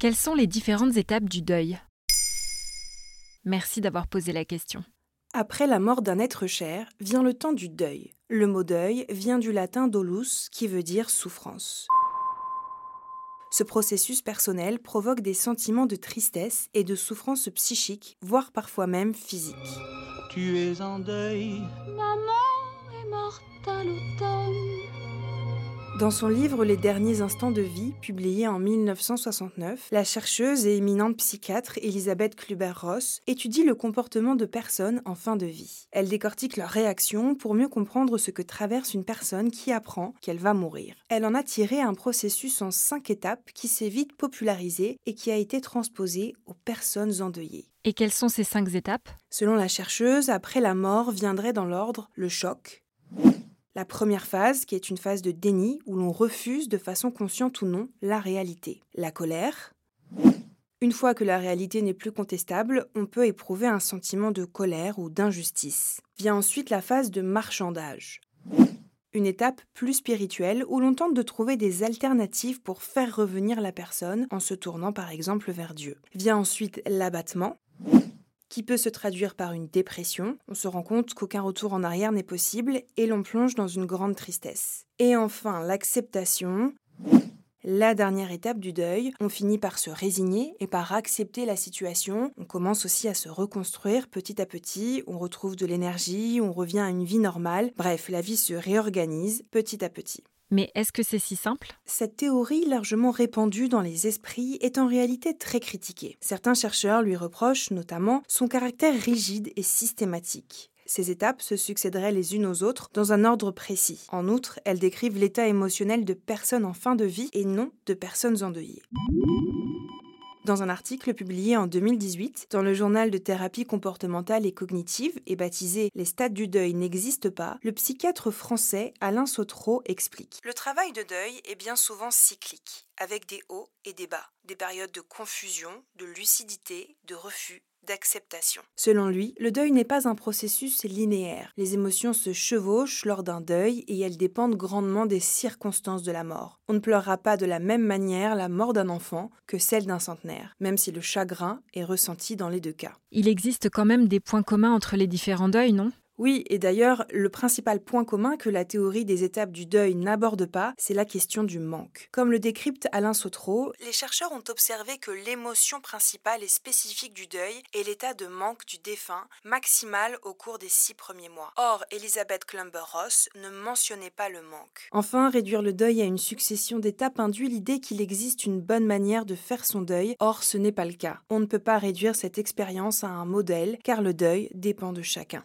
Quelles sont les différentes étapes du deuil? Merci d'avoir posé la question. Après la mort d'un être cher vient le temps du deuil. Le mot deuil vient du latin dolus qui veut dire souffrance. Ce processus personnel provoque des sentiments de tristesse et de souffrance psychique, voire parfois même physique. Tu es en deuil. Maman est morte à l'automne. Dans son livre Les derniers instants de vie, publié en 1969, la chercheuse et éminente psychiatre Elisabeth Kluber-Ross étudie le comportement de personnes en fin de vie. Elle décortique leurs réactions pour mieux comprendre ce que traverse une personne qui apprend qu'elle va mourir. Elle en a tiré un processus en cinq étapes qui s'est vite popularisé et qui a été transposé aux personnes endeuillées. Et quelles sont ces cinq étapes? Selon la chercheuse, après la mort viendrait dans l'ordre le choc, la première phase, qui est une phase de déni, où l'on refuse de façon consciente ou non la réalité. La colère. Une fois que la réalité n'est plus contestable, on peut éprouver un sentiment de colère ou d'injustice. Vient ensuite la phase de marchandage. Une étape plus spirituelle où l'on tente de trouver des alternatives pour faire revenir la personne en se tournant par exemple vers Dieu. Vient ensuite l'abattement qui peut se traduire par une dépression. On se rend compte qu'aucun retour en arrière n'est possible et l'on plonge dans une grande tristesse. Et enfin, l'acceptation. La dernière étape du deuil, on finit par se résigner et par accepter la situation. On commence aussi à se reconstruire petit à petit, on retrouve de l'énergie, on revient à une vie normale. Bref, la vie se réorganise petit à petit. Mais est-ce que c'est si simple? Cette théorie largement répandue dans les esprits est en réalité très critiquée. Certains chercheurs lui reprochent notamment son caractère rigide et systématique. Ces étapes se succéderaient les unes aux autres dans un ordre précis. En outre, elles décrivent l'état émotionnel de personnes en fin de vie et non de personnes endeuillées. Dans un article publié en 2018 dans le journal de thérapie comportementale et cognitive et baptisé Les stades du deuil n'existent pas, le psychiatre français Alain Sautreau explique. Le travail de deuil est bien souvent cyclique, avec des hauts et des bas, des périodes de confusion, de lucidité, de refus, d'acceptation. Selon lui, le deuil n'est pas un processus linéaire. Les émotions se chevauchent lors d'un deuil et elles dépendent grandement des circonstances de la mort. On ne pleurera pas de la même manière la mort d'un enfant que celle d'un centenaire, même si le chagrin est ressenti dans les deux cas. Il existe quand même des points communs entre les différents deuils, non? Oui, et d'ailleurs, le principal point commun que la théorie des étapes du deuil n'aborde pas, c'est la question du manque. Comme le décrypte Alain Sautreau, les chercheurs ont observé que l'émotion principale et spécifique du deuil est l'état de manque du défunt, maximal au cours des six premiers mois. Or, Elisabeth Klumber-Ross ne mentionnait pas le manque. Enfin, réduire le deuil à une succession d'étapes induit l'idée qu'il existe une bonne manière de faire son deuil, or ce n'est pas le cas. On ne peut pas réduire cette expérience à un modèle, car le deuil dépend de chacun.